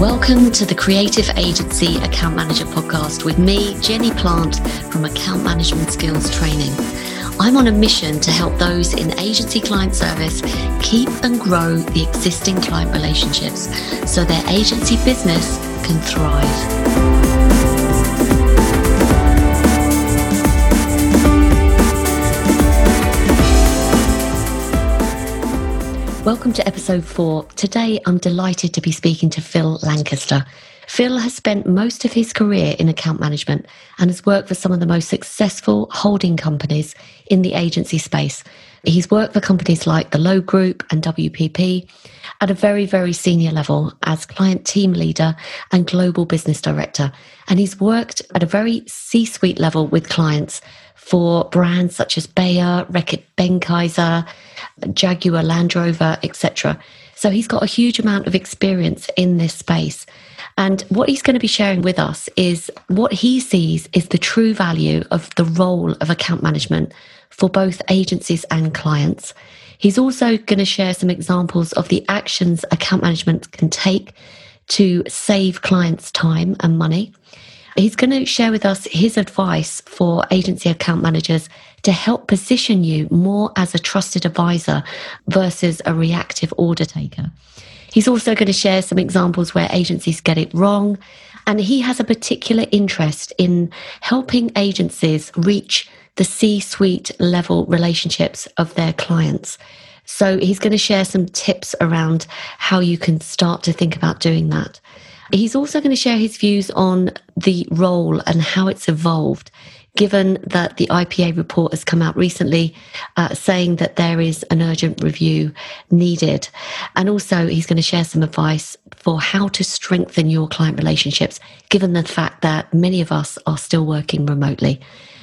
Welcome to the Creative Agency Account Manager podcast with me, Jenny Plant from Account Management Skills Training. I'm on a mission to help those in agency client service keep and grow the existing client relationships so their agency business can thrive. Welcome to episode four. Today, I'm delighted to be speaking to Phil Lancaster. Phil has spent most of his career in account management and has worked for some of the most successful holding companies in the agency space. He's worked for companies like the Lowe Group and WPP at a very, very senior level as client team leader and global business director. And he's worked at a very C suite level with clients for brands such as Bayer, Reckitt Benckiser, Jaguar Land Rover, etc. So he's got a huge amount of experience in this space. And what he's going to be sharing with us is what he sees is the true value of the role of account management for both agencies and clients. He's also going to share some examples of the actions account management can take to save clients time and money. He's going to share with us his advice for agency account managers to help position you more as a trusted advisor versus a reactive order taker. He's also going to share some examples where agencies get it wrong. And he has a particular interest in helping agencies reach the C suite level relationships of their clients. So he's going to share some tips around how you can start to think about doing that. He's also going to share his views on the role and how it's evolved, given that the IPA report has come out recently uh, saying that there is an urgent review needed. And also, he's going to share some advice for how to strengthen your client relationships, given the fact that many of us are still working remotely.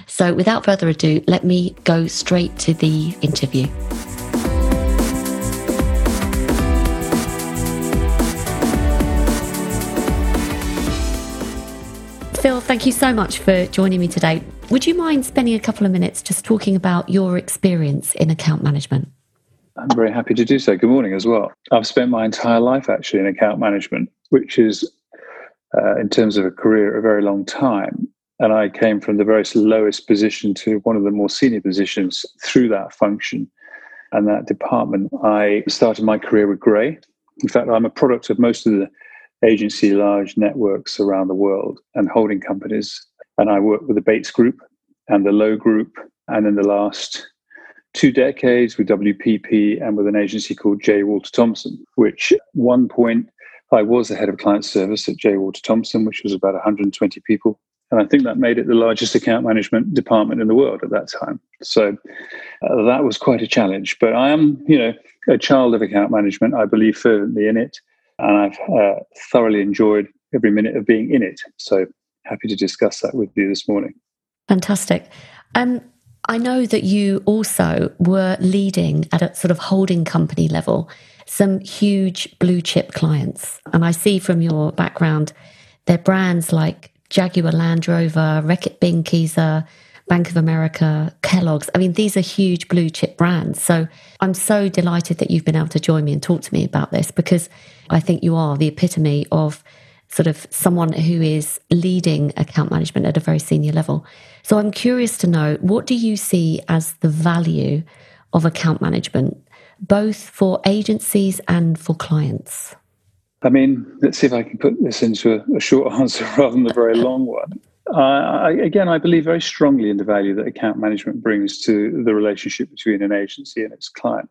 So, without further ado, let me go straight to the interview. Phil, thank you so much for joining me today. Would you mind spending a couple of minutes just talking about your experience in account management? I'm very happy to do so. Good morning as well. I've spent my entire life actually in account management, which is, uh, in terms of a career, a very long time. And I came from the very lowest position to one of the more senior positions through that function and that department. I started my career with Grey. In fact, I'm a product of most of the agency large networks around the world and holding companies. And I work with the Bates Group and the Lowe Group. And in the last two decades with WPP and with an agency called J. Walter Thompson, which one point I was the head of client service at J. Walter Thompson, which was about 120 people. And I think that made it the largest account management department in the world at that time. So uh, that was quite a challenge. But I am, you know, a child of account management. I believe fervently in it and I've uh, thoroughly enjoyed every minute of being in it. So happy to discuss that with you this morning. Fantastic. Um, I know that you also were leading at a sort of holding company level some huge blue chip clients. And I see from your background, they're brands like Jaguar Land Rover, Reckitt Benckiser, Bank of America, Kellogg's. I mean, these are huge blue chip brands. So I'm so delighted that you've been able to join me and talk to me about this because I think you are the epitome of sort of someone who is leading account management at a very senior level. So I'm curious to know what do you see as the value of account management, both for agencies and for clients? I mean, let's see if I can put this into a, a short answer rather than a very long one. Uh, I, again, I believe very strongly in the value that account management brings to the relationship between an agency and its client.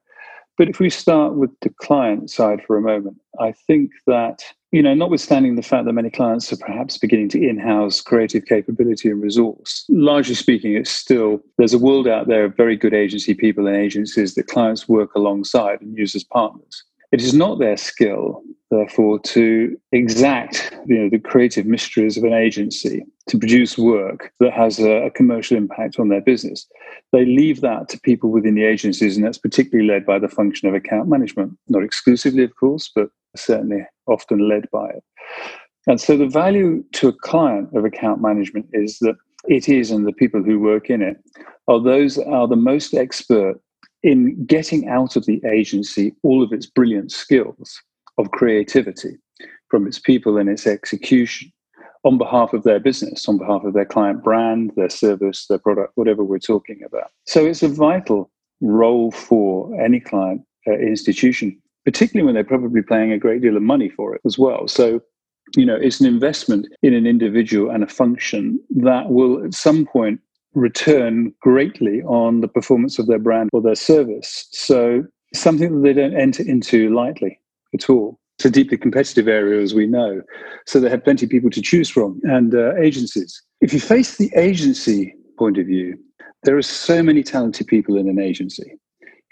But if we start with the client side for a moment, I think that, you know, notwithstanding the fact that many clients are perhaps beginning to in house creative capability and resource, largely speaking, it's still, there's a world out there of very good agency people and agencies that clients work alongside and use as partners. It is not their skill, therefore, to exact you know, the creative mysteries of an agency to produce work that has a, a, commercial impact on their business. They leave that to people within the agencies, and that's particularly led by the function of account management. Not exclusively, of course, but certainly often led by it. And so the value to a client of account management is that it is, and the people who work in it are those that are the most expert in getting out of the agency all of its brilliant skills of creativity from its people and its execution on behalf of their business, on behalf of their client brand, their service, their product, whatever we're talking about. So it's a vital role for any client uh, institution, particularly when they're probably paying a great deal of money for it as well. So, you know, it's an investment in an individual and a function that will at some point return greatly on the performance of their brand or their service. So, something that they don't enter into lightly at all. It's a deeply competitive area, as we know. So they have plenty of people to choose from and uh, agencies. If you face the agency point of view, there are so many talented people in an agency.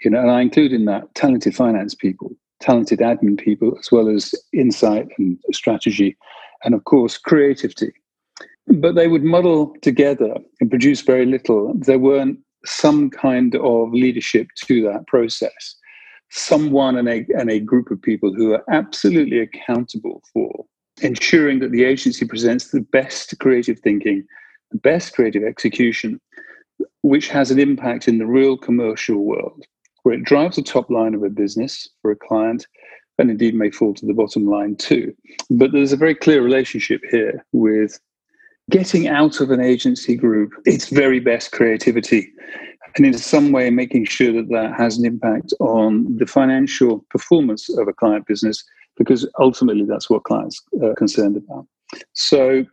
You know, and I include in that talented finance people, talented admin people, as well as insight and strategy, and of course, creativity. But they would muddle together and produce very little. There weren't some kind of leadership to that process someone and a, and a group of people who are absolutely accountable for ensuring that the agency presents the best creative thinking, the best creative execution, which has an impact in the real commercial world, where it drives the top line of a business for a client and indeed may fall to the bottom line too. But there's a very clear relationship here with getting out of an agency group its very best creativity and in some way making sure that that has an impact on the financial performance of a client business because ultimately that's what clients are concerned about. So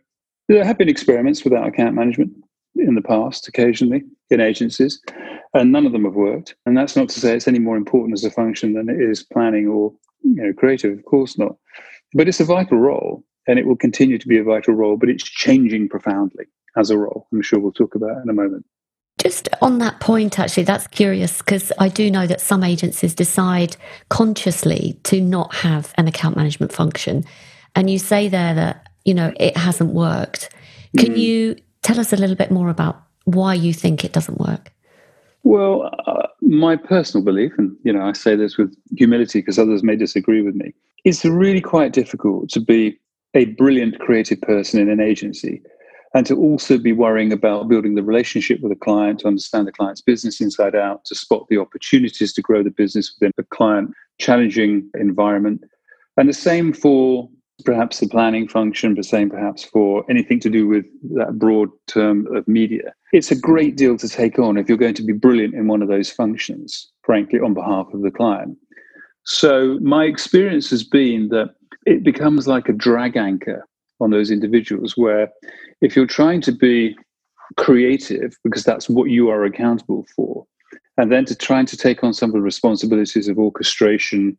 there have been experiments without account management in the past occasionally in agencies and none of them have worked. And that's not to say it's any more important as a function than it is planning or you know creative of course not. But it's a vital role and it will continue to be a vital role but it's changing profoundly as a role. I'm sure we'll talk about in a moment just on that point, actually, that's curious because I do know that some agencies decide consciously to not have an account management function. And you say there that, you know, it hasn't worked. Can mm. you tell us a little bit more about why you think it doesn't work? Well, uh, my personal belief, and, you know, I say this with humility because others may disagree with me, it's really quite difficult to be a brilliant creative person in an agency and to also be worrying about building the relationship with a client, to understand the client's business inside out, to spot the opportunities to grow the business within a client challenging environment. And the same for perhaps the planning function, the same perhaps for anything to do with that broad term of media. It's a great deal to take on if you're going to be brilliant in one of those functions, frankly, on behalf of the client. So my experience has been that it becomes like a drag anchor on those individuals where if you're trying to be creative because that's what you are accountable for and then to trying to take on some of the responsibilities of orchestration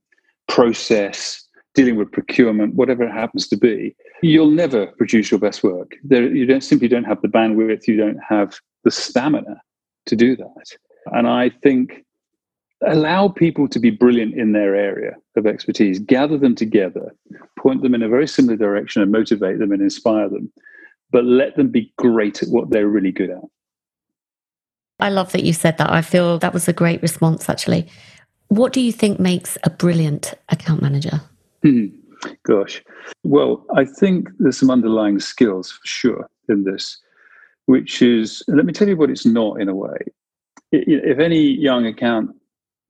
process dealing with procurement whatever it happens to be you'll never produce your best work. There, you don't simply don't have the bandwidth you don't have the stamina to do that. And i think allow people to be brilliant in their area of expertise gather them together point them in a very similar direction and motivate them and inspire them but let them be great at what they're really good at. I love that you said that. I feel that was a great response, actually. What do you think makes a brilliant account manager? Hmm. Gosh. Well, I think there's some underlying skills for sure in this, which is, let me tell you what it's not in a way. If any young account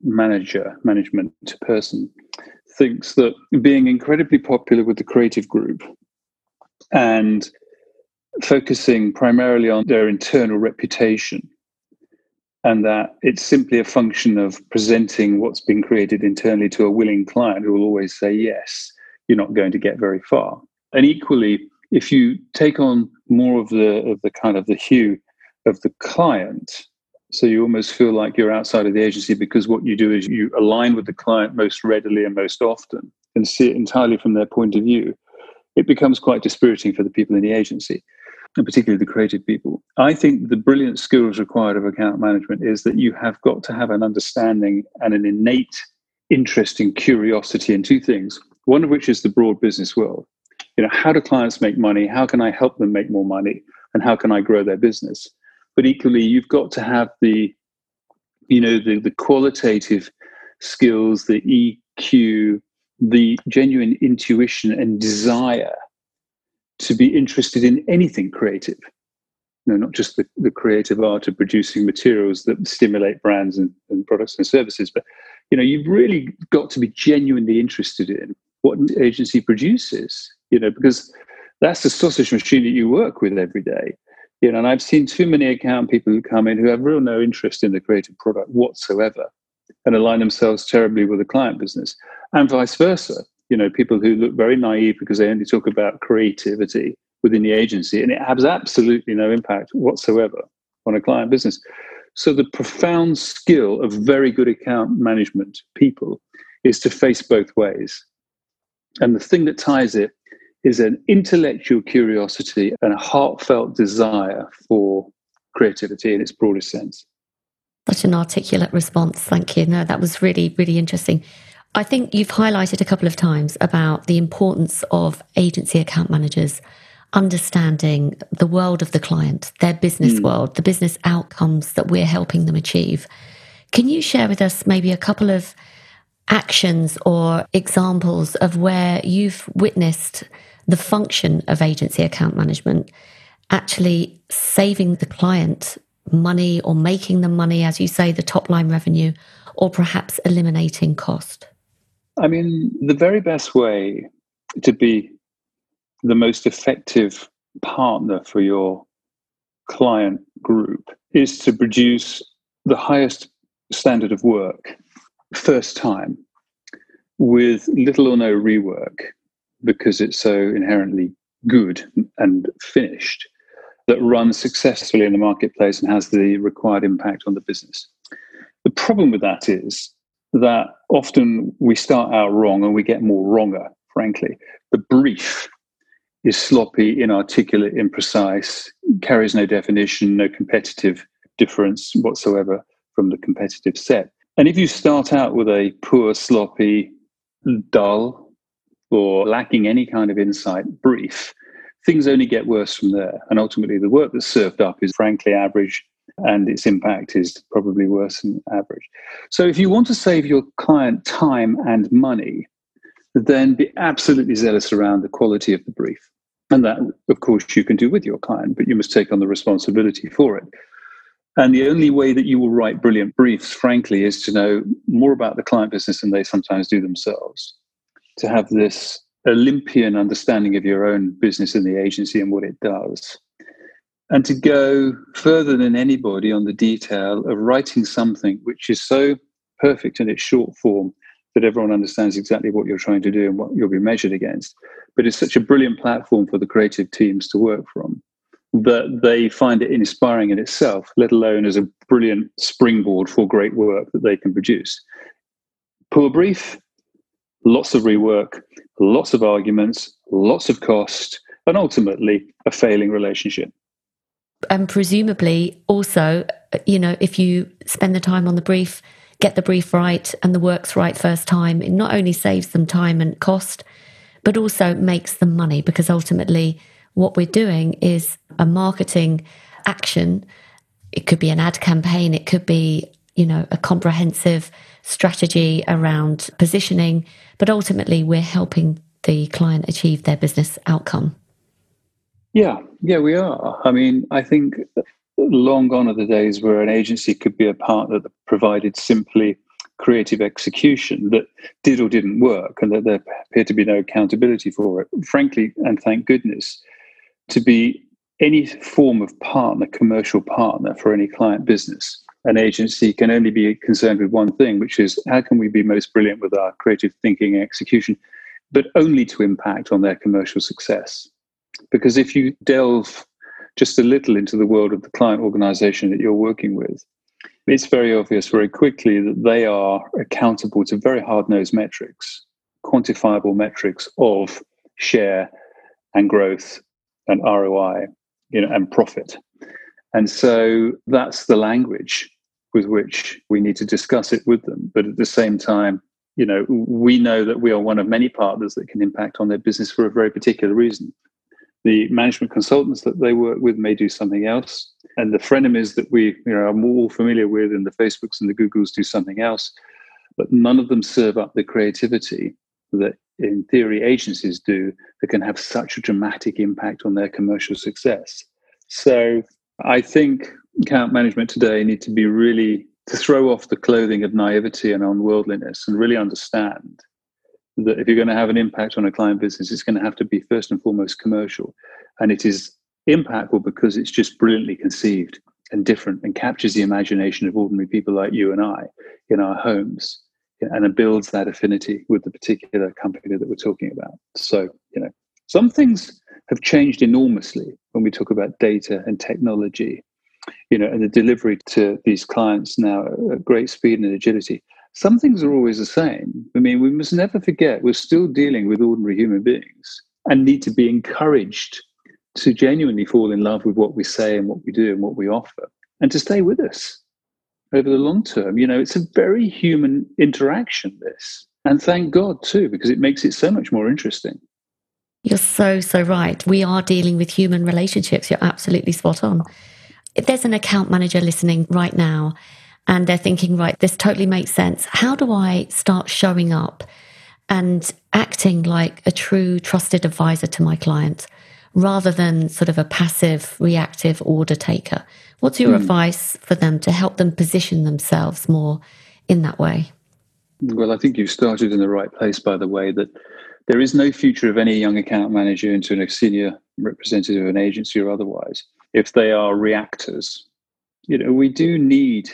manager, management person thinks that being incredibly popular with the creative group and focusing primarily on their internal reputation and that it's simply a function of presenting what's been created internally to a willing client who will always say yes you're not going to get very far. And equally if you take on more of the of the kind of the hue of the client so you almost feel like you're outside of the agency because what you do is you align with the client most readily and most often and see it entirely from their point of view it becomes quite dispiriting for the people in the agency and particularly the creative people. I think the brilliant skills required of account management is that you have got to have an understanding and an innate interest in curiosity in two things. One of which is the broad business world. You know, how do clients make money? How can I help them make more money? And how can I grow their business? But equally, you've got to have the, you know, the, the qualitative skills, the EQ, the genuine intuition and desire to be interested in anything creative. You know, not just the, the creative art of producing materials that stimulate brands and, and products and services, but you know, you've really got to be genuinely interested in what an agency produces, you know, because that's the sausage machine that you work with every day. You know, and I've seen too many account people who come in who have real no interest in the creative product whatsoever and align themselves terribly with the client business, and vice versa. You know, people who look very naive because they only talk about creativity within the agency, and it has absolutely no impact whatsoever on a client business. So, the profound skill of very good account management people is to face both ways. And the thing that ties it is an intellectual curiosity and a heartfelt desire for creativity in its broadest sense. Such an articulate response. Thank you. No, that was really, really interesting. I think you've highlighted a couple of times about the importance of agency account managers understanding the world of the client, their business mm. world, the business outcomes that we're helping them achieve. Can you share with us maybe a couple of actions or examples of where you've witnessed the function of agency account management actually saving the client money or making them money, as you say, the top line revenue, or perhaps eliminating cost? I mean, the very best way to be the most effective partner for your client group is to produce the highest standard of work first time with little or no rework because it's so inherently good and finished that runs successfully in the marketplace and has the required impact on the business. The problem with that is that often we start out wrong and we get more wronger, frankly. The brief is sloppy, inarticulate, imprecise, carries no definition, no competitive difference whatsoever from the competitive set. And if you start out with a poor, sloppy, dull, or lacking any kind of insight brief, things only get worse from there. And ultimately, the work that's served up is frankly average, and its impact is probably worse than average. So, if you want to save your client time and money, then be absolutely zealous around the quality of the brief. And that, of course, you can do with your client, but you must take on the responsibility for it. And the only way that you will write brilliant briefs, frankly, is to know more about the client business than they sometimes do themselves. To have this Olympian understanding of your own business and the agency and what it does. And to go further than anybody on the detail of writing something which is so perfect in its short form that everyone understands exactly what you're trying to do and what you'll be measured against. But it's such a brilliant platform for the creative teams to work from that they find it inspiring in itself, let alone as a brilliant springboard for great work that they can produce. Poor brief, lots of rework, lots of arguments, lots of cost, and ultimately a failing relationship. And presumably, also, you know, if you spend the time on the brief, get the brief right and the work's right first time, it not only saves them time and cost, but also makes them money because ultimately what we're doing is a marketing action. It could be an ad campaign, it could be, you know, a comprehensive strategy around positioning, but ultimately we're helping the client achieve their business outcome. Yeah, yeah, we are. I mean, I think long gone are the days where an agency could be a partner that provided simply creative execution that did or didn't work and that there appeared to be no accountability for it. Frankly, and thank goodness, to be any form of partner, commercial partner for any client business, an agency can only be concerned with one thing, which is how can we be most brilliant with our creative thinking and execution, but only to impact on their commercial success. Because if you delve just a little into the world of the client organization that you're working with, it's very obvious very quickly that they are accountable to very hard nosed metrics, quantifiable metrics of share and growth and ROI, you know, and profit. And so that's the language with which we need to discuss it with them. But at the same time, you know, we know that we are one of many partners that can impact on their business for a very particular reason. The management consultants that they work with may do something else, and the frenemies that we you know, are all familiar with, and the Facebooks and the Googles do something else. But none of them serve up the creativity that in theory agencies do that can have such a dramatic impact on their commercial success. So I think account management today need to be really to throw off the clothing of naivety and unworldliness and really understand that if you're going to have an impact on a client business, it's going to have to be first and foremost commercial. And it is impactful because it's just brilliantly conceived and different and captures the imagination of ordinary people like you and I in our homes and it builds that affinity with the particular company that we're talking about. So, you know, some things have changed enormously when we talk about data and technology, you know, and the delivery to these clients now at great speed and agility. Some things are always the same. I mean, we must never forget we're still dealing with ordinary human beings and need to be encouraged to genuinely fall in love with what we say and what we do and what we offer and to stay with us over the long term. You know, it's a very human interaction, this. And thank God, too, because it makes it so much more interesting. You're so, so right. We are dealing with human relationships. You're absolutely spot on. If there's an account manager listening right now and they're thinking, right, this totally makes sense, how do I start showing up and acting like a true trusted advisor to my client rather than sort of a passive, reactive order taker? What's your mm. advice for them to help them position themselves more in that way? Well, I think you've started in the right place by the way that there is no future of any young account manager into a senior representative of an agency or otherwise if they are reactors. You know, we do need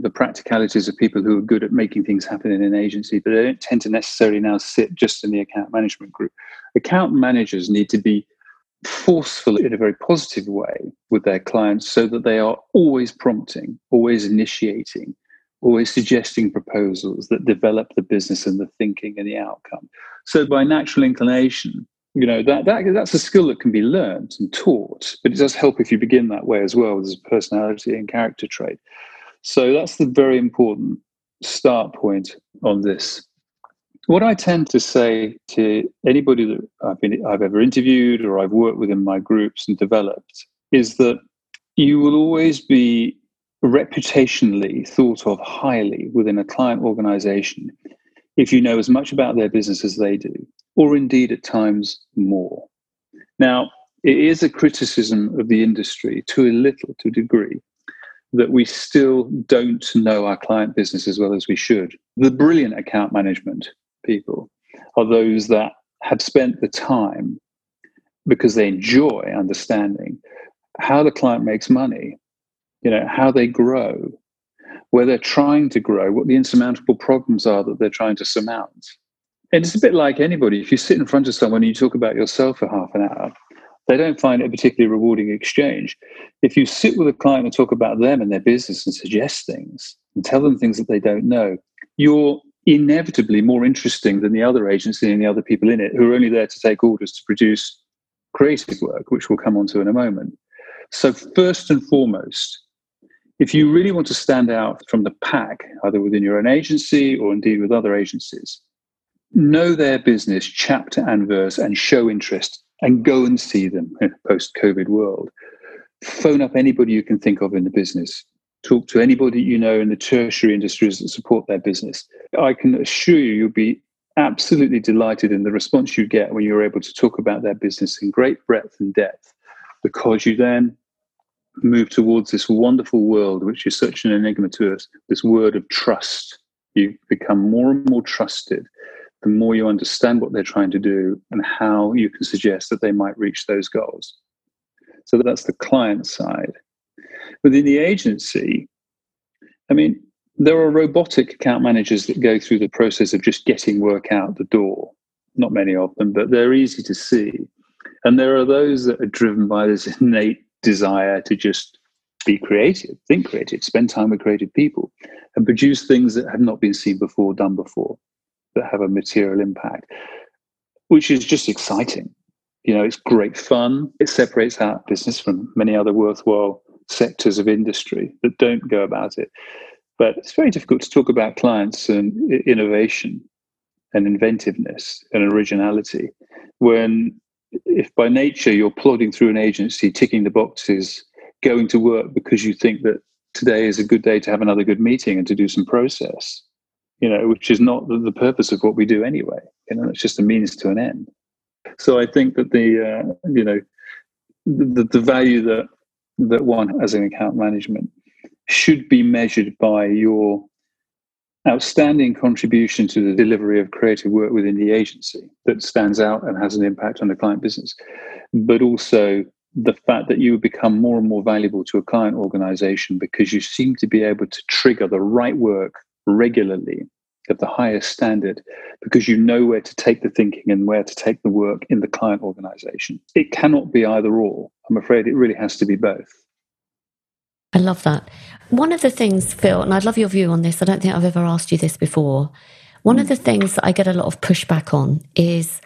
the practicalities of people who are good at making things happen in an agency, but they don't tend to necessarily now sit just in the account management group. Account managers need to be forceful in a very positive way with their clients so that they are always prompting, always initiating, always suggesting proposals that develop the business and the thinking and the outcome. So by natural inclination, you know that, that that's a skill that can be learned and taught, but it does help if you begin that way as well as a personality and character trait. So that's the very important start point on this. What I tend to say to anybody that I've been I've ever interviewed or I've worked with in my groups and developed is that you will always be reputationally thought of highly within a client organization if you know as much about their business as they do, or indeed at times more. Now, it is a criticism of the industry to a little, to a degree, that we still don't know our client business as well as we should. The brilliant account management people are those that have spent the time because they enjoy understanding how the client makes money, you know, how they grow, where they're trying to grow, what the insurmountable problems are that they're trying to surmount. And it's a bit like anybody. If you sit in front of someone and you talk about yourself for half an hour, they don't find it a particularly rewarding exchange. If you sit with a client and talk about them and their business and suggest things and tell them things that they don't know, you're inevitably more interesting than the other agency and the other people in it who are only there to take orders to produce creative work, which we'll come on to in a moment. So, first and foremost, if you really want to stand out from the pack, either within your own agency or indeed with other agencies, know their business chapter and verse and show interest and go and see them in a post COVID world. Phone up anybody you can think of in the business talk to anybody you know in the tertiary industries that support their business. I can assure you, you'll be absolutely delighted in the response you get when you're able to talk about their business in great breadth and depth, because you then move towards this wonderful world, which is such an enigma to us, this word of trust. You become more and more trusted the more you understand what they're trying to do and how you can suggest that they might reach those goals. So that's the client side. Within the agency, I mean, there are robotic account managers that go through the process of just getting work out the door. Not many of them, but they're easy to see. And there are those that are driven by this innate desire to just be creative, think creative, spend time with creative people, and produce things that have not been seen before, done before, that have a material impact, which is just exciting. You know, it's great fun. It separates our business from many other worthwhile sectors of industry that don't go about it. But it's very difficult to talk about clients and innovation and inventiveness and originality when, if by nature you're plodding through an agency, ticking the boxes, going to work because you think that today is a good day to have another good meeting and to do some process, you know, which is not the, purpose of what we do anyway. You know, it's just a means to an end. So I think that the, uh, you know, the, the value that that one as an account management should be measured by your outstanding contribution to the delivery of creative work within the agency that stands out and has an impact on the client business, but also the fact that you become more and more valuable to a client organization because you seem to be able to trigger the right work regularly of the highest standard because you know where to take the thinking and where to take the work in the client organization. It cannot be either or. I'm afraid it really has to be both. I love that. One of the things, Phil, and I'd love your view on this, I don't think I've ever asked you this before. One of the things that I get a lot of pushback on is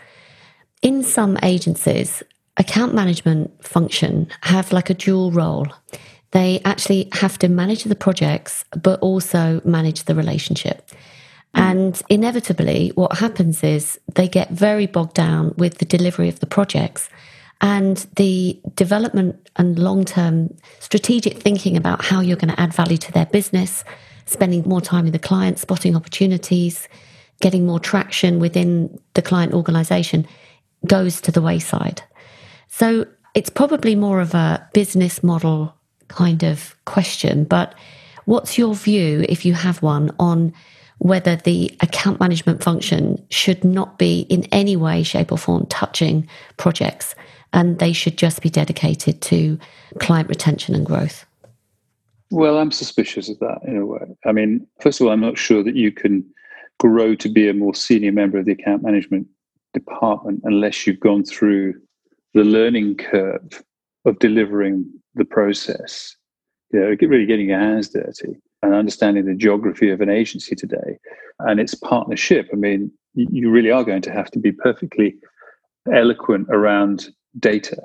in some agencies, account management function have like a dual role. They actually have to manage the projects, but also manage the relationship. And inevitably, what happens is they get very bogged down with the delivery of the projects and the development and long term strategic thinking about how you're going to add value to their business, spending more time with the client, spotting opportunities, getting more traction within the client organization goes to the wayside. So it's probably more of a business model kind of question, but what's your view, if you have one, on whether the account management function should not be in any way, shape, or form touching projects and they should just be dedicated to client retention and growth? Well, I'm suspicious of that in a way. I mean, first of all, I'm not sure that you can grow to be a more senior member of the account management department unless you've gone through the learning curve of delivering the process. You know, really getting your hands dirty and understanding the geography of an agency today and its partnership. I mean, you really are going to have to be perfectly eloquent around data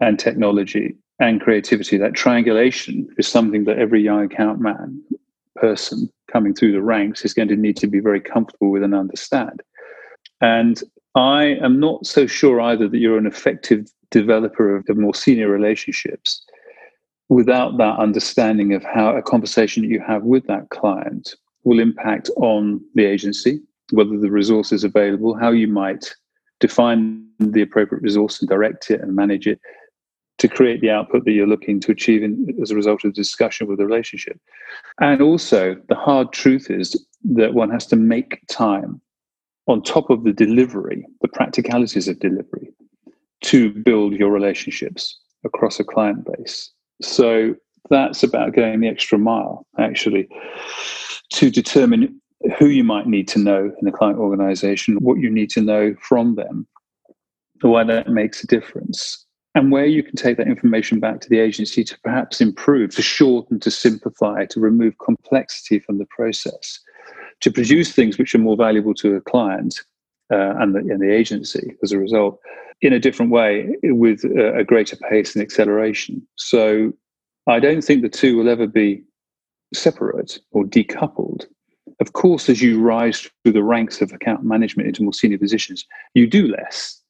and technology and creativity. That triangulation is something that every young account man person coming through the ranks is going to need to be very comfortable with and understand. And I am not so sure either that you're an effective developer of the more senior relationships without that understanding of how a conversation that you have with that client will impact on the agency, whether the resource is available, how you might define the appropriate resource and direct it and manage it to create the output that you're looking to achieve in, as a result of discussion with the relationship. And also, the hard truth is that one has to make time on top of the delivery, the practicalities of delivery, to build your relationships across a client base. So that's about going the extra mile, actually, to determine who you might need to know in the client organization, what you need to know from them, why that makes a difference, and where you can take that information back to the agency to perhaps improve, to shorten, to simplify, to remove complexity from the process, to produce things which are more valuable to a client uh, and, the, and the agency as a result in a different way with a greater pace and acceleration. So I don't think the two will ever be separate or decoupled. Of course, as you rise through the ranks of account management into more senior positions, you do less.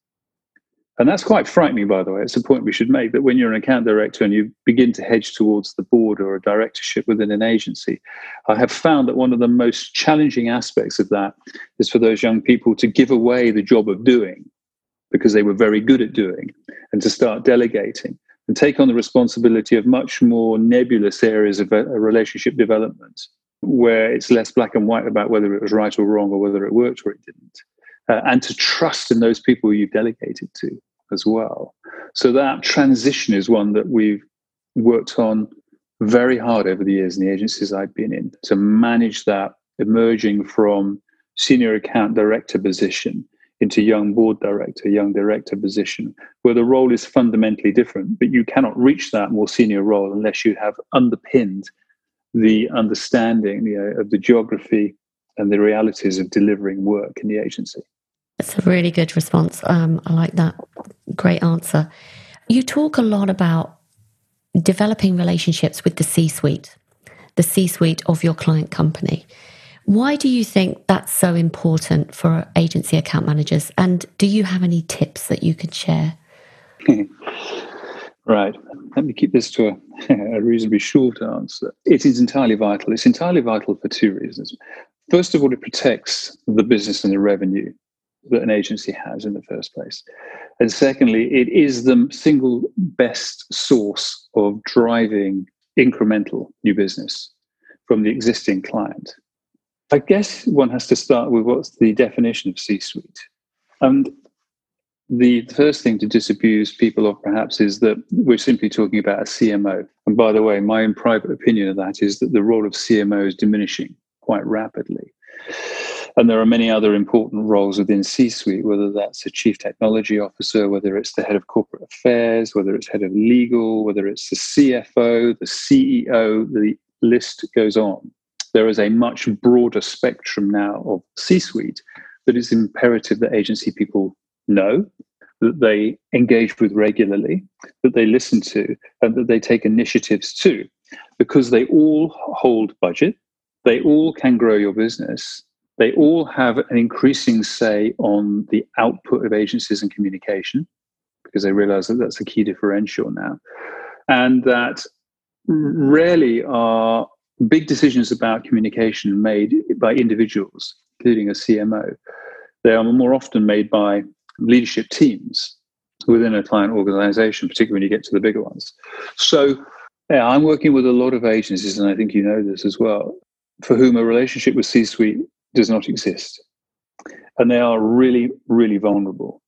And that's quite frightening, by the way. It's a point we should make that when you're an account director and you begin to hedge towards the board or a directorship within an agency, I have found that one of the most challenging aspects of that is for those young people to give away the job of doing because they were very good at doing and to start delegating and take on the responsibility of much more nebulous areas of a, a relationship development where it's less black and white about whether it was right or wrong or whether it worked or it didn't. Uh, and to trust in those people you've delegated to as well. So that transition is one that we've worked on very hard over the years in the agencies I've been in to manage that emerging from senior account director position into young board director, young director position, where the role is fundamentally different, but you cannot reach that more senior role unless you have underpinned the understanding you know, of the geography and the realities of delivering work in the agency. That's a really good response. Um, I like that. Great answer. You talk a lot about developing relationships with the C suite, the C suite of your client company. Why do you think that's so important for agency account managers? And do you have any tips that you could share? right. Let me keep this to a, a reasonably short answer. It is entirely vital. It's entirely vital for two reasons. First of all, it protects the business and the revenue that an agency has in the first place. And secondly, it is the single best source of driving incremental new business from the existing client. I guess one has to start with what's the definition of C suite. And the first thing to disabuse people of perhaps is that we're simply talking about a CMO. And by the way, my own private opinion of that is that the role of CMO is diminishing quite rapidly. And there are many other important roles within C suite, whether that's a chief technology officer, whether it's the head of corporate affairs, whether it's head of legal, whether it's the CFO, the CEO, the list goes on. There is a much broader spectrum now of C suite that is imperative that agency people know, that they engage with regularly, that they listen to, and that they take initiatives to, because they all hold budget, they all can grow your business, they all have an increasing say on the output of agencies and communication, because they realize that that's a key differential now, and that rarely are big decisions about communication made by individuals, including a CMO. They are more often made by leadership teams within a client organization, particularly when you get to the bigger ones. So, yeah, I'm working with a lot of agencies, and I think you know this as well, for whom a relationship with C suite does not exist. And they are really, really vulnerable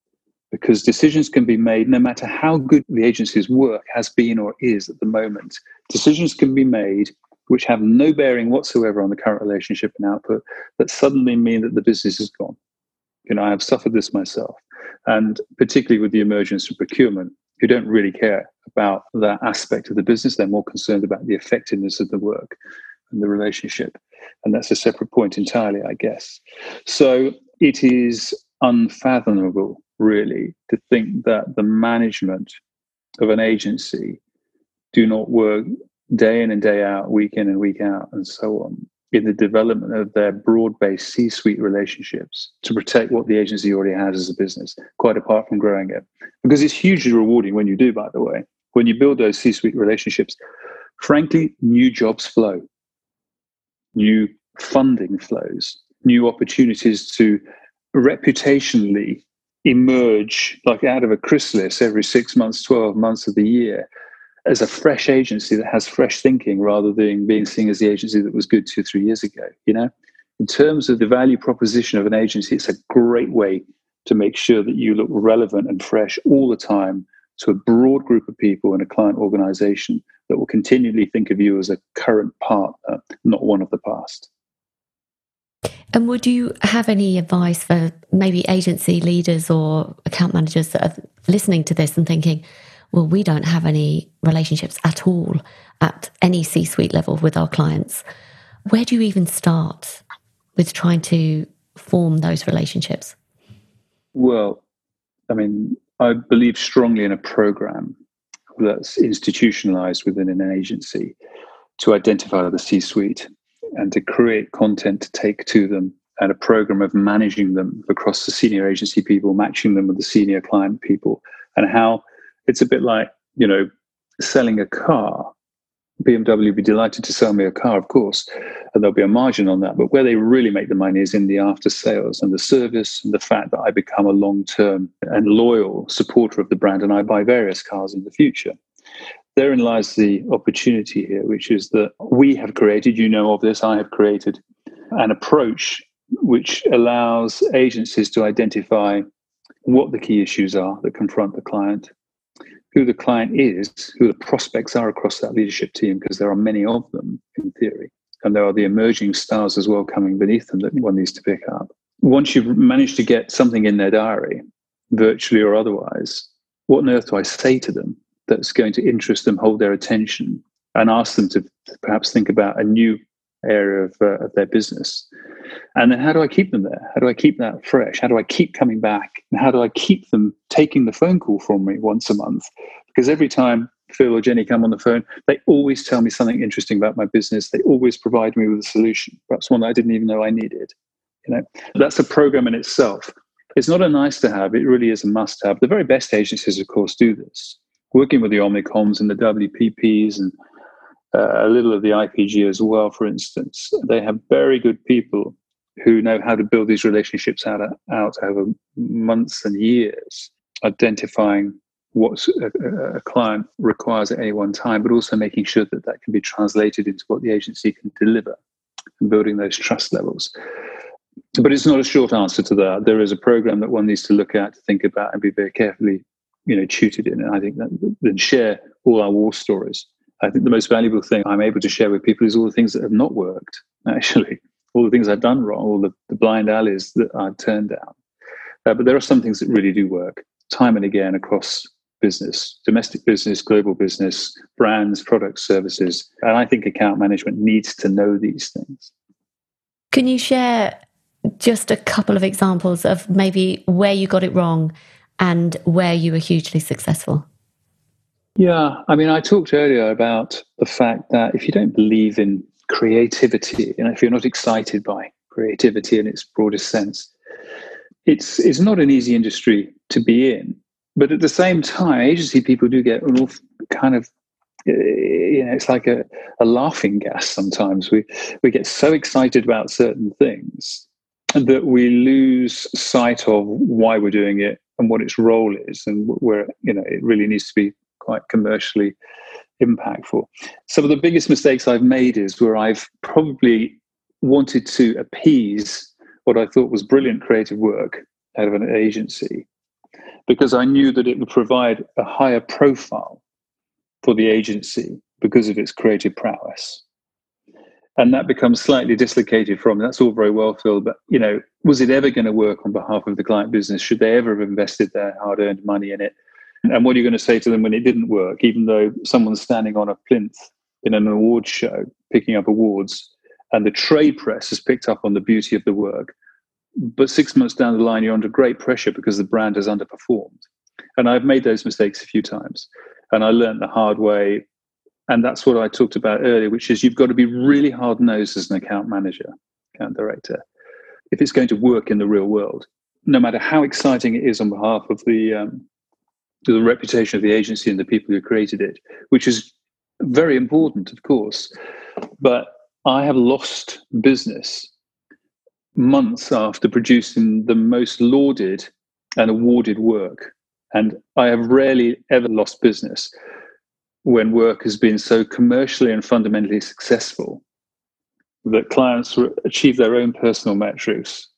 because decisions can be made no matter how good the agency's work has been or is at the moment. Decisions can be made which have no bearing whatsoever on the current relationship and output that suddenly mean that the business is gone. You know, I have suffered this myself and particularly with the emergence of procurement, who don't really care about that aspect of the business. They're more concerned about the effectiveness of the work and the relationship. And that's a separate point entirely, I guess. So it is unfathomable, really, to think that the management of an agency do not work day in and day out, week in and week out, and so on, in the development of their broad-based C-suite relationships to protect what the agency already has as a business, quite apart from growing it. Because it's hugely rewarding when you do, by the way. When you build those C-suite relationships, frankly, new jobs flow, new funding flows, new opportunities to reputationally emerge like out of a chrysalis every six months, 12 months of the year as a fresh agency that has fresh thinking rather than being seen as the agency that was good two, three years ago. You know, in terms of the value proposition of an agency, it's a great way to make sure that you look relevant and fresh all the time to a broad group of people in a client organization that will continually think of you as a current partner, not one of the past. And would you have any advice for maybe agency leaders or account managers that are listening to this and thinking, well, we don't have any relationships at all at any C suite level with our clients. Where do you even start with trying to form those relationships? Well, I mean, I believe strongly in a program that's institutionalized within an agency to identify the C suite and to create content to take to them and a program of managing them across the senior agency people, matching them with the senior client people, and how it's a bit like, you know, selling a car. BMW would be delighted to sell me a car, of course, and there'll be a margin on that. But where they really make the money is in the after sales and the service and the fact that I become a long term and loyal supporter of the brand and I buy various cars in the future. Therein lies the opportunity here, which is that we have created, you know of this, I have created an approach which allows agencies to identify what the key issues are that confront the client who the client is, who the prospects are across that leadership team, because there are many of them in theory. And there are the emerging stars as well coming beneath them that one needs to pick up. Once you've managed to get something in their diary, virtually or otherwise, what on earth do I say to them that's going to interest them, hold their attention, and ask them to perhaps think about a new area of, uh, of their business. And then how do I keep them there? How do I keep that fresh? How do I keep coming back? And how do I keep them taking the phone call from me once a month? Because every time Phil or Jenny come on the phone, they always tell me something interesting about my business. They always provide me with a solution, perhaps one that I didn't even know I needed. You know, that's a program in itself. It's not a nice to have, it really is a must have. The very best agencies, of course, do this. Working with the Omnicoms and the WPPs and uh, a little of the IPG as well, for instance. They have very good people who know how to build these relationships out, out over months and years, identifying what a, a, client requires at any one time, but also making sure that that can be translated into what the agency can deliver and building those trust levels. But it's not a short answer to that. There is a program that one needs to look at, to think about, and be very carefully, you know, tutored in. And I think that then share all our war stories. I think the most valuable thing I'm able to share with people is all the things that have not worked, actually, all the things I've done wrong, all the, the blind alleys that I've turned down. Uh, but there are some things that really do work time and again across business, domestic business, global business, brands, products, services. And I think account management needs to know these things. Can you share just a couple of examples of maybe where you got it wrong and where you were hugely successful? Yeah, I mean, I talked earlier about the fact that if you don't believe in creativity, and if you're not excited by creativity in its broadest sense, it's it's not an easy industry to be in. But at the same time, agency people do get an awful kind of eh, you know, it's like a, a laughing gas sometimes. We we get so excited about certain things that we lose sight of why we're doing it and what its role is and where you know it really needs to be quite commercially impactful. Some of the biggest mistakes I've made is where I've probably wanted to appease what I thought was brilliant creative work out of an agency because I knew that it would provide a higher profile for the agency because of its creative prowess. And that becomes slightly dislocated from that's all very well, Phil, but you know, was it ever going to work on behalf of the client business? Should they ever have invested their hard earned money in it? And what are you going to say to them when it didn't work, even though someone's standing on a plinth in an awards show picking up awards and the trade press has picked up on the beauty of the work? But six months down the line, you're under great pressure because the brand has underperformed. And I've made those mistakes a few times. And I learned the hard way. And that's what I talked about earlier, which is you've got to be really hard nosed as an account manager, account director, if it's going to work in the real world, no matter how exciting it is on behalf of the um, the reputation of the agency and the people who created it, which is very important, of course. But I have lost business months after producing the most lauded and awarded work. And I have rarely ever lost business when work has been so commercially and fundamentally successful that clients achieve their own personal metrics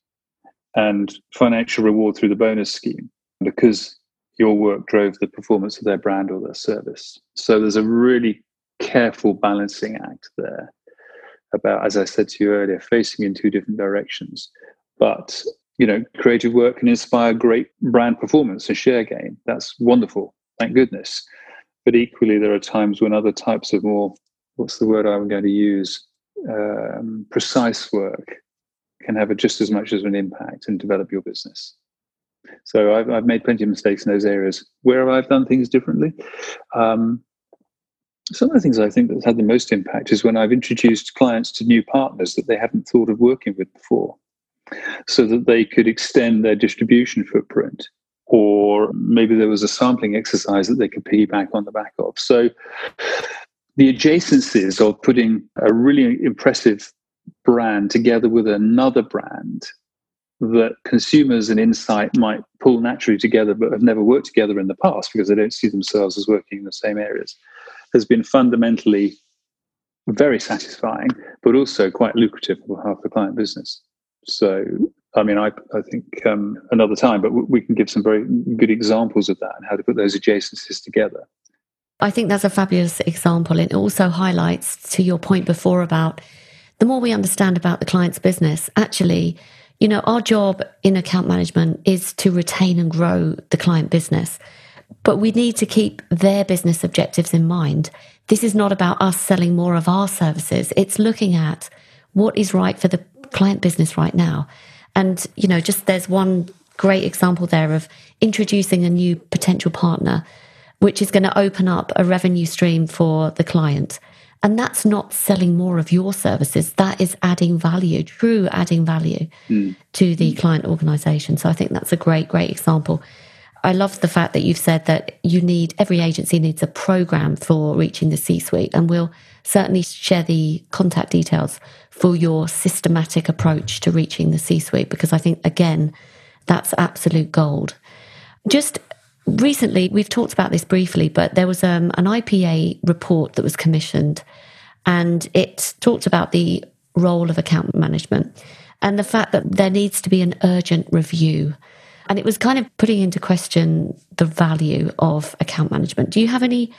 and financial reward through the bonus scheme because your work drove the performance of their brand or their service. So there's a really careful balancing act there about, as I said to you earlier, facing in two different directions. But you know, creative work can inspire great brand performance and share gain. That's wonderful, thank goodness. But equally, there are times when other types of more, what's the word I'm going to use, um, precise work can have a, just as much as an impact and develop your business. So I've, I've made plenty of mistakes in those areas. Where I've done things differently, um, some of the things I think that's had the most impact is when I've introduced clients to new partners that they hadn't thought of working with before, so that they could extend their distribution footprint. Or maybe there was a sampling exercise that they could piggyback on the back of. So the adjacencies of putting a really impressive brand together with another brand that consumers and insight might pull naturally together but have never worked together in the past because they don't see themselves as working in the same areas has been fundamentally very satisfying but also quite lucrative for half the client business. So i mean i, I think um, another time but we can give some very good examples of that and how to put those adjacencies together. I think that's a fabulous example. It also highlights to your point before about the more we understand about the client's business actually you know, our job in account management is to retain and grow the client business, but we need to keep their business objectives in mind. This is not about us selling more of our services. It's looking at what is right for the client business right now. And, you know, just there's one great example there of introducing a new potential partner, which is going to open up a revenue stream for the client. And that's not selling more of your services. That is adding value, true adding value mm. to the client organization. So I think that's a great, great example. I love the fact that you've said that you need, every agency needs a program for reaching the C suite. And we'll certainly share the contact details for your systematic approach to reaching the C suite, because I think, again, that's absolute gold. Just recently, we've talked about this briefly, but there was um, an IPA report that was commissioned and it talked about the role of account management and the fact that there needs to be an urgent review. And it was kind of putting into question the value of account management. Do you have any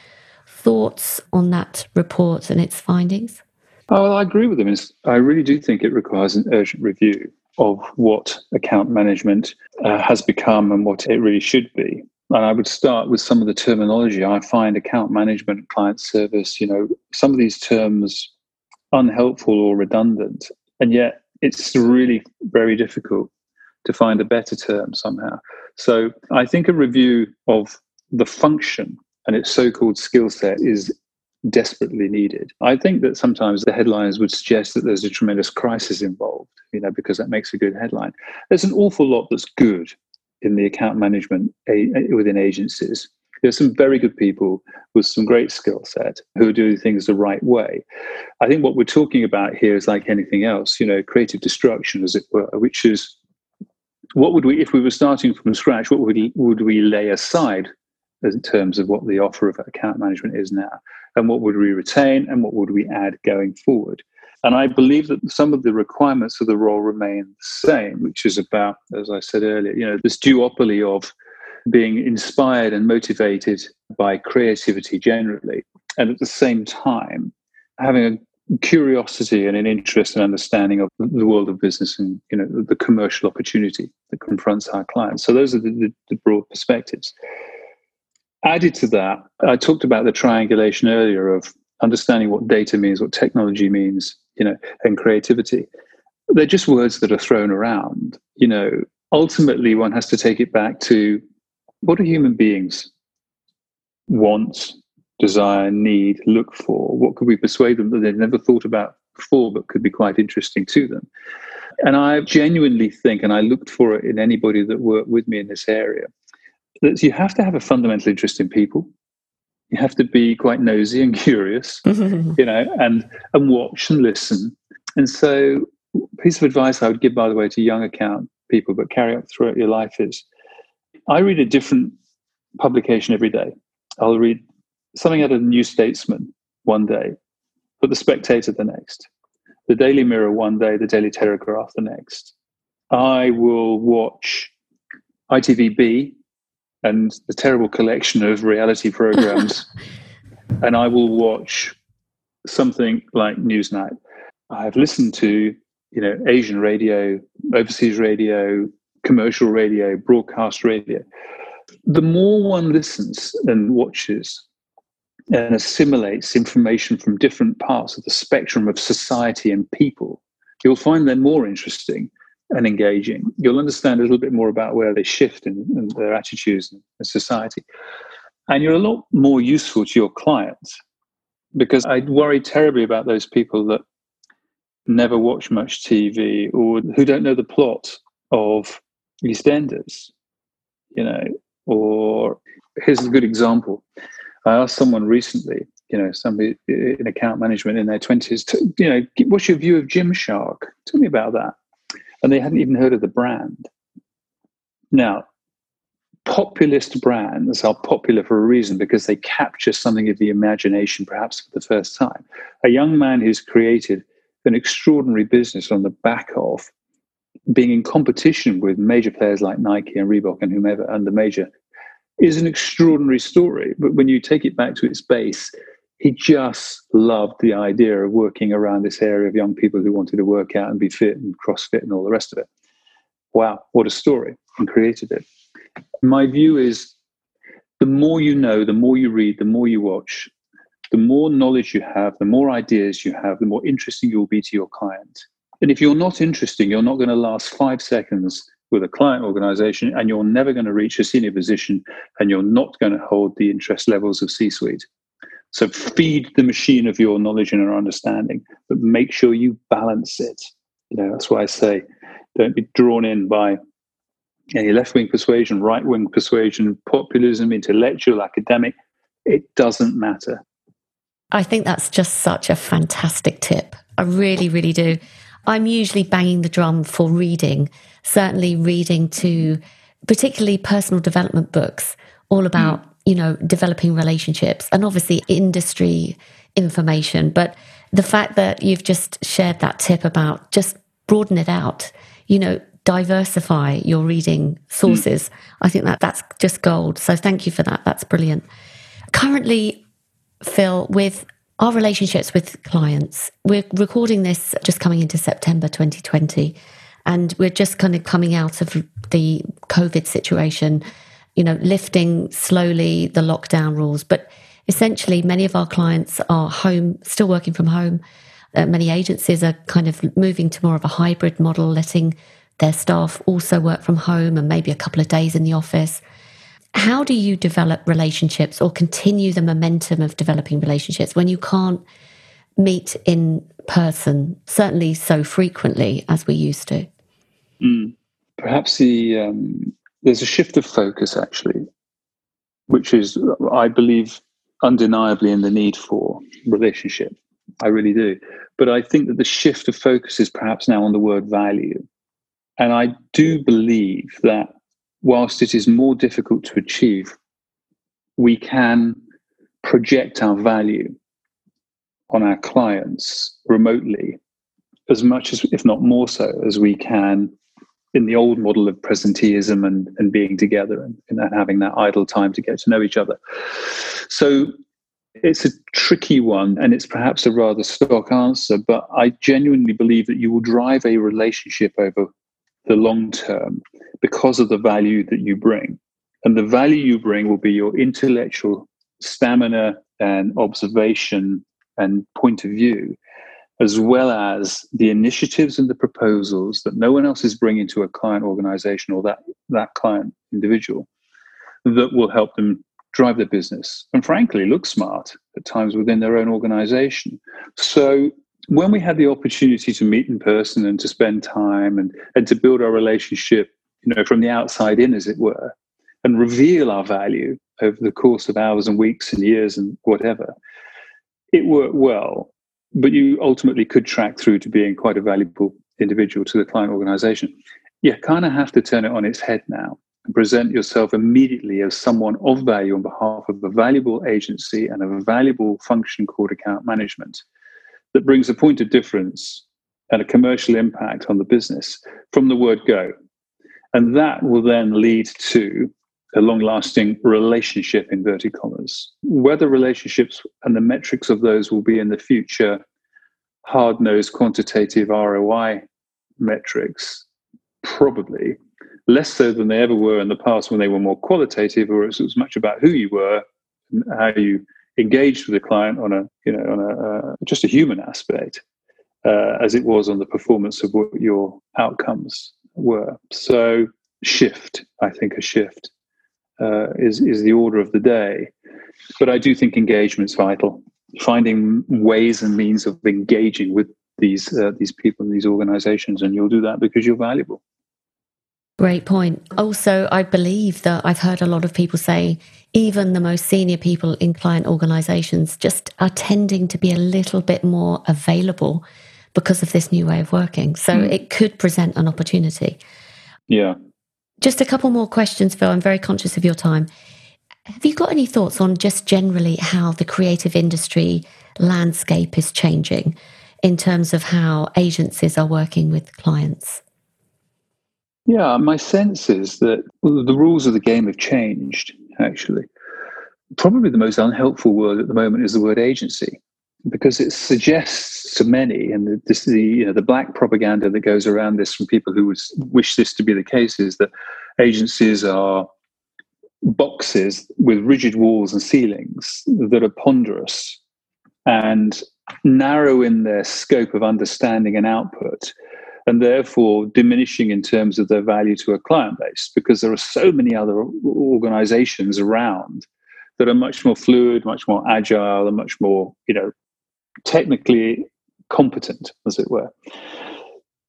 thoughts on that report and its findings? Oh, well, I agree with them. I really do think it requires an urgent review of what account management uh, has become and what it really should be. And I would start with some of the terminology. I find account management, client service, you know, some of these terms unhelpful or redundant. And yet it's really very difficult to find a better term somehow. So I think a review of the function and its so called skill set is desperately needed. I think that sometimes the headlines would suggest that there's a tremendous crisis involved, you know, because that makes a good headline. There's an awful lot that's good in the account management within agencies. There's some very good people with some great skill set who are doing things the right way. I think what we're talking about here is like anything else, you know, creative destruction, as it were, which is what would we, if we were starting from scratch, what would would we lay aside in terms of what the offer of account management is now? And what would we retain and what would we add going forward? And I believe that some of the requirements of the role remain the same, which is about, as I said earlier, you know, this duopoly of being inspired and motivated by creativity generally, and at the same time having a curiosity and an interest and understanding of the world of business and you know the commercial opportunity that confronts our clients. So those are the, the, the broad perspectives. Added to that, I talked about the triangulation earlier of understanding what data means, what technology means, you know, and creativity. They're just words that are thrown around. You know, ultimately, one has to take it back to what do human beings want, desire, need, look for? What could we persuade them that they've never thought about before, but could be quite interesting to them? And I genuinely think, and I looked for it in anybody that worked with me in this area, that you have to have a fundamental interest in people. You have to be quite nosy and curious, mm-hmm. you know, and and watch and listen. And so, piece of advice I would give, by the way, to young account people, but carry out throughout your life is, I read a different publication every day. I'll read something out of the New Statesman one day, but the Spectator the next, the Daily Mirror one day, the Daily Telegraph the next. I will watch ITVBe and the terrible collection of reality programs, and I will watch something like Newsnight. I've listened to you know Asian radio, overseas radio, commercial radio, broadcast radio. The more one listens and watches and assimilates information from different parts of the spectrum of society and people, you'll find them more interesting and engaging. You'll understand a little bit more about where they shift in, in their attitudes in society. And you're a lot more useful to your clients because I worry terribly about those people that never watch much TV or who don't know the plot of EastEnders, you know, or here's a good example. I asked someone recently, you know, somebody in account management in their 20s, to, you know, what's your view of Gymshark? Tell me about that and they hadn't even heard of the brand. Now, populist brands are popular for a reason because they capture something of the imagination, perhaps for the first time. A young man who's created an extraordinary business on the back of being in competition with major players like Nike and Reebok and whomever, and the major is an extraordinary story. But when you take it back to its base, he just loved the idea of working around this area of young people who wanted to work out and be fit and crossfit and all the rest of it. Wow, what a story! And created it. My view is the more you know, the more you read, the more you watch, the more knowledge you have, the more ideas you have, the more interesting you'll be to your client. And if you're not interesting, you're not going to last five seconds with a client organization and you're never going to reach a senior position and you're not going to hold the interest levels of C suite. So feed the machine of your knowledge and your understanding, but make sure you balance it. You know, that's why I say don't be drawn in by any left wing persuasion, right wing persuasion, populism, intellectual, academic. It doesn't matter. I think that's just such a fantastic tip. I really, really do. I'm usually banging the drum for reading, certainly reading to particularly personal development books, all about you know, developing relationships and obviously industry information. But the fact that you've just shared that tip about just broaden it out, you know, diversify your reading sources. Mm. I think that that's just gold. So thank you for that. That's brilliant. Currently, Phil, with our relationships with clients, we're recording this just coming into September 2020, and we're just kind of coming out of the COVID situation, you know, lifting slowly the lockdown rules. But essentially, many of our clients are home, still working from home. Uh, many agencies are kind of moving to more of a hybrid model, letting their staff also work from home and maybe a couple of days in the office. How do you develop relationships or continue the momentum of developing relationships when you can't meet in person, certainly so frequently as we used to? Mm. Perhaps the um, there's a shift of focus actually, which is, I believe, undeniably in the need for relationship. I really do. But I think that the shift of focus is perhaps now on the word value. And I do believe that whilst it is more difficult to achieve, we can project our value on our clients remotely as much as, if not more so, as we can in the old model of presenteeism and, and being together and, and having that idle time to get to know each other. So it's a tricky one and it's perhaps a rather stock answer, but I genuinely believe that you will drive a relationship over the long term because of the value that you bring. And the value you bring will be your intellectual stamina and observation and point of view, as well as the initiatives and the proposals that no one else is bringing to a client organization or that, that client individual that will help them drive their business and frankly look smart at times within their own organization. So when we had the opportunity to meet in person and to spend time and, and to build our relationship, you know, from the outside in, as it were, and reveal our value over the course of hours and weeks and years and whatever, it worked well. But you ultimately could track through to being quite a valuable individual to the client organization. You kind of have to turn it on its head now and present yourself immediately as someone of value on behalf of a valuable agency and a valuable function called account management that brings a point of difference and a commercial impact on the business from the word go. And that will then lead to a long lasting relationship, inverted commas. Whether relationships and the metrics of those will be in the future hard nosed quantitative ROI metrics, probably less so than they ever were in the past when they were more qualitative, or it was much about who you were, and how you engaged with the client on a you know on a uh, just a human aspect uh, as it was on the performance of what your outcomes were so shift i think a shift uh, is is the order of the day but i do think engagement is vital finding ways and means of engaging with these uh, these people and these organizations and you'll do that because you're valuable Great point. Also, I believe that I've heard a lot of people say even the most senior people in client organizations just are tending to be a little bit more available because of this new way of working. So mm. it could present an opportunity. Yeah. Just a couple more questions, Phil. I'm very conscious of your time. Have you got any thoughts on just generally how the creative industry landscape is changing in terms of how agencies are working with clients? Yeah, my sense is that the rules of the game have changed, actually. Probably the most unhelpful word at the moment is the word agency because it suggests to many, and this, the, you know, the black propaganda that goes around this from people who wish this to be the case is that agencies are boxes with rigid walls and ceilings that are ponderous and narrow in their scope of understanding and output and therefore diminishing in terms of their value to a client base because there are so many other organizations around that are much more fluid, much more agile, and much more, you know, technically competent, as it were.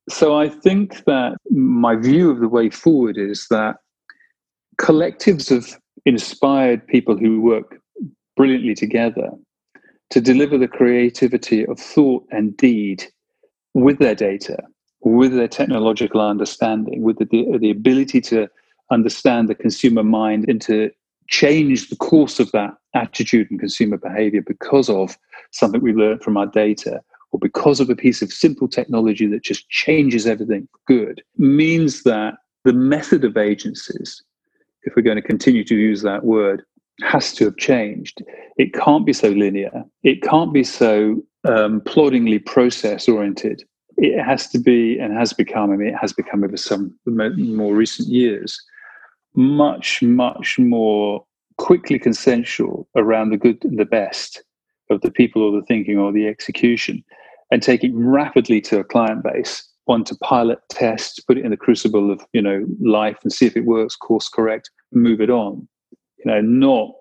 So I think that my view of the way forward is that collectives of inspired people who work brilliantly together to deliver the creativity of thought and deed with their data with their technological understanding, with the, the ability to understand the consumer mind and to change the course of that attitude and consumer behavior because of something we've learned from our data, or because of a piece of simple technology that just changes everything good means that the method of agencies, if we're going to continue to use that word, has to have changed. It can't be so linear. It can't be so um, ploddingly process oriented. It has to be and has become, I mean, it has become over some more recent years, much, much more quickly consensual around the good and the best of the people or the thinking or the execution and take it rapidly to a client base want to pilot test put it in the crucible of you know life and see if it works course correct move it on. You know not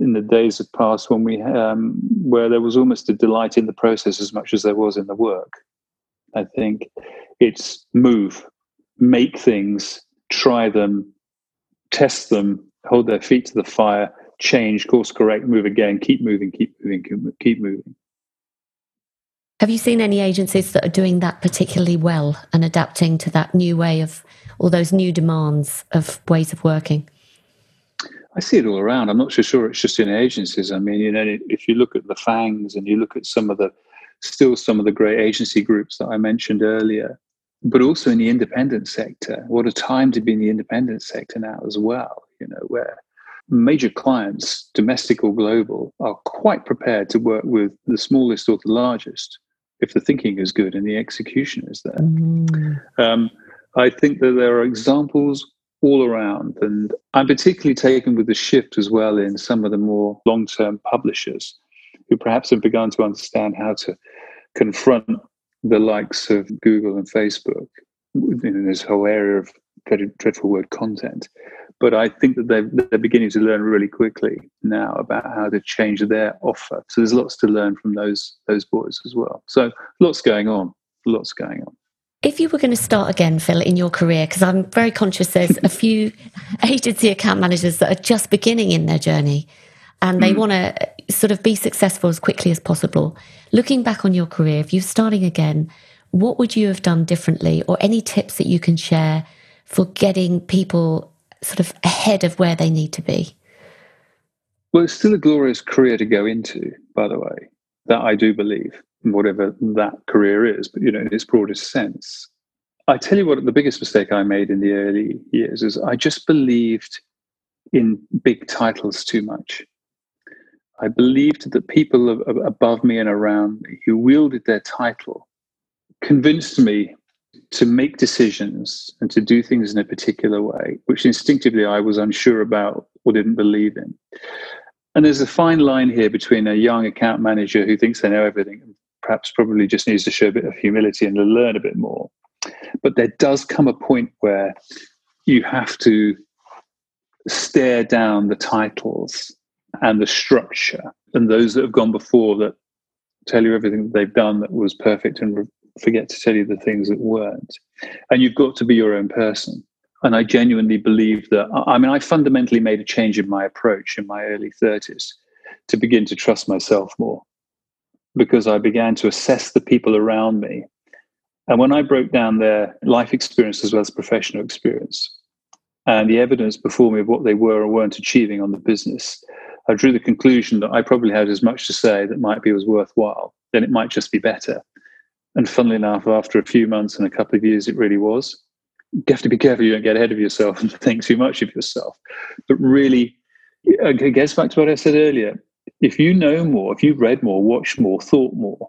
in the days of past when we um, where there was almost a delight in the process as much as there was in the work. I think it's move make things try them test them hold their feet to the fire change course correct move again keep moving keep moving keep moving have you seen any agencies that are doing that particularly well and adapting to that new way of all those new demands of ways of working? I see it all around. I'm not so sure it's just in agencies. I mean, you know, if you look at the FANGs and you look at some of the, still some of the great agency groups that I mentioned earlier, but also in the independent sector. What a time to be in the independent sector now as well, you know, where major clients, domestic or global, are quite prepared to work with the smallest or the largest if the thinking is good and the execution is there. Mm. Um, I think that there are examples all around, and I'm particularly taken with the shift as well in some of the more long term publishers who perhaps have begun to understand how to confront the likes of Google and Facebook in this whole area of dreadful word content but I think that they're, they're beginning to learn really quickly now about how to change their offer. So there's lots to learn from those those boys as well. So lots going on, lots going on. If you were going to start again, Phil, in your career, because I'm very conscious there's a few agency account managers that are just beginning in their journey and they mm. want to sort of be successful as quickly as possible. Looking back on your career, if you're starting again, what would you have done differently or any tips that you can share for getting people sort of ahead of where they need to be? Well, it's still a glorious career to go into, by the way. That I do believe, whatever that career is, but you know, in its broadest sense. I tell you what, the biggest mistake I made in the early years is I just believed in big titles too much. I believed that people above me and around me who wielded their title convinced me to make decisions and to do things in a particular way, which instinctively I was unsure about or didn't believe in. And there's a fine line here between a young account manager who thinks they know everything and perhaps probably just needs to show a bit of humility and to learn a bit more. But there does come a point where you have to stare down the titles and the structure and those that have gone before that tell you everything that they've done that was perfect and forget to tell you the things that weren't. And you've got to be your own person. And I genuinely believe that, I mean, I fundamentally made a change in my approach in my early 30s to begin to trust myself more because I began to assess the people around me. And when I broke down their life experience as well as professional experience and the evidence before me of what they were or weren't achieving on the business, I drew the conclusion that I probably had as much to say that might be was worthwhile, then it might just be better. And funnily enough, after a few months and a couple of years, it really was. You have to be careful you don't get ahead of yourself and think too much of yourself. But really, it gets back to what I said earlier. If you know more, if you've read more, watched more, thought more,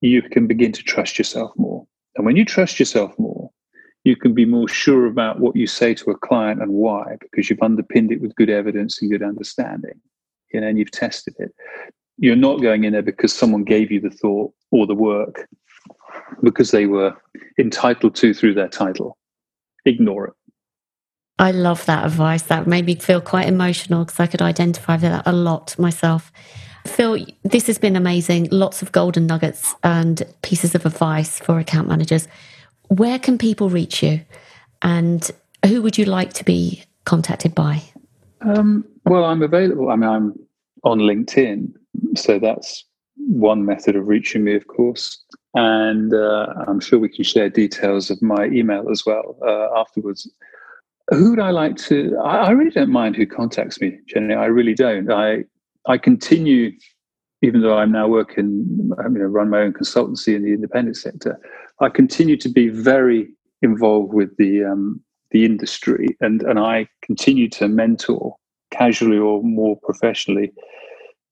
you can begin to trust yourself more. And when you trust yourself more, you can be more sure about what you say to a client and why, because you've underpinned it with good evidence and good understanding. You know, and you've tested it. You're not going in there because someone gave you the thought or the work because they were entitled to through their title. Ignore it. I love that advice. That made me feel quite emotional because I could identify with that a lot myself. Phil, this has been amazing. Lots of golden nuggets and pieces of advice for account managers. Where can people reach you? And who would you like to be contacted by? Um, well, I'm available. I mean, I'm on LinkedIn. So that's one method of reaching me, of course and uh, I'm sure we can share details of my email as well uh, afterwards. Who would I like to? I, I, really don't mind who contacts me. Generally, I really don't. I I continue even though I'm now working, I mean, I run my own consultancy in the independent sector, I continue to be very involved with the um, the industry, and and I continue to mentor casually or more professionally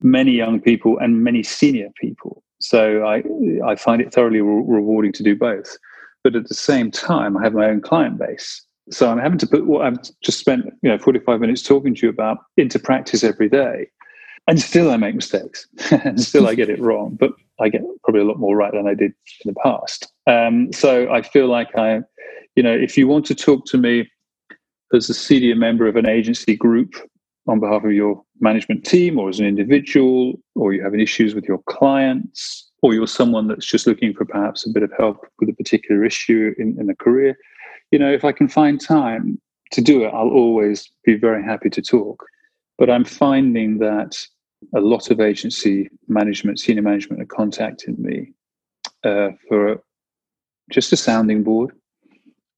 many young people and many senior people. So I I find it thoroughly re- rewarding to do both. But at the same time, I have my own client base. So I'm having to put what I've just spent, you know, 45 minutes talking to you about into practice every day. And still I make mistakes and still I get it wrong, but I get probably a lot more right than I did in the past. Um, so I feel like I, you know, if you want to talk to me as a senior member of an agency group on behalf of your management team or as an individual, or you're having issues with your clients, or you're someone that's just looking for perhaps a bit of help with a particular issue in, in a career, you know, if I can find time to do it, I'll always be very happy to talk. But I'm finding that a lot of agency management, senior management are contacting me uh, for just a sounding board,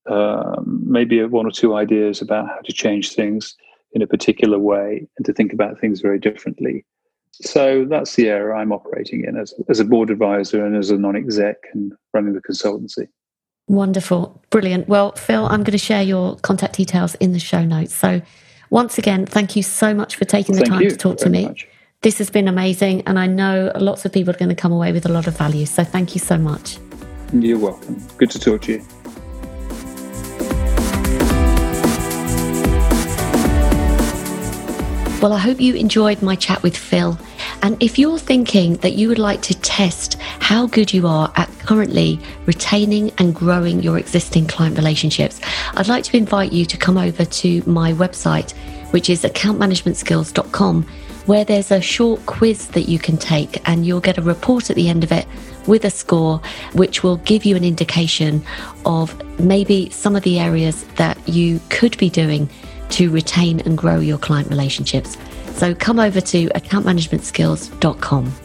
um, maybe one or two ideas about how to change things in a particular way and to think about things very differently. So that's the area I'm operating in as, as a board advisor and as a non exec and running the consultancy. Wonderful. Brilliant. Well, Phil, I'm going to share your contact details in the show notes. So, once again, thank you so much for taking the thank time to talk to me. Much. This has been amazing, and I know lots of people are going to come away with a lot of value. So, thank you so much. You're welcome. Good to talk to you. Well, I hope you enjoyed my chat with Phil. And if you're thinking that you would like to test how good you are at currently retaining and growing your existing client relationships, I'd like to invite you to come over to my website, which is accountmanagementskills.com, where there's a short quiz that you can take, and you'll get a report at the end of it with a score, which will give you an indication of maybe some of the areas that you could be doing to retain and grow your client relationships. So come over to accountmanagementskills.com.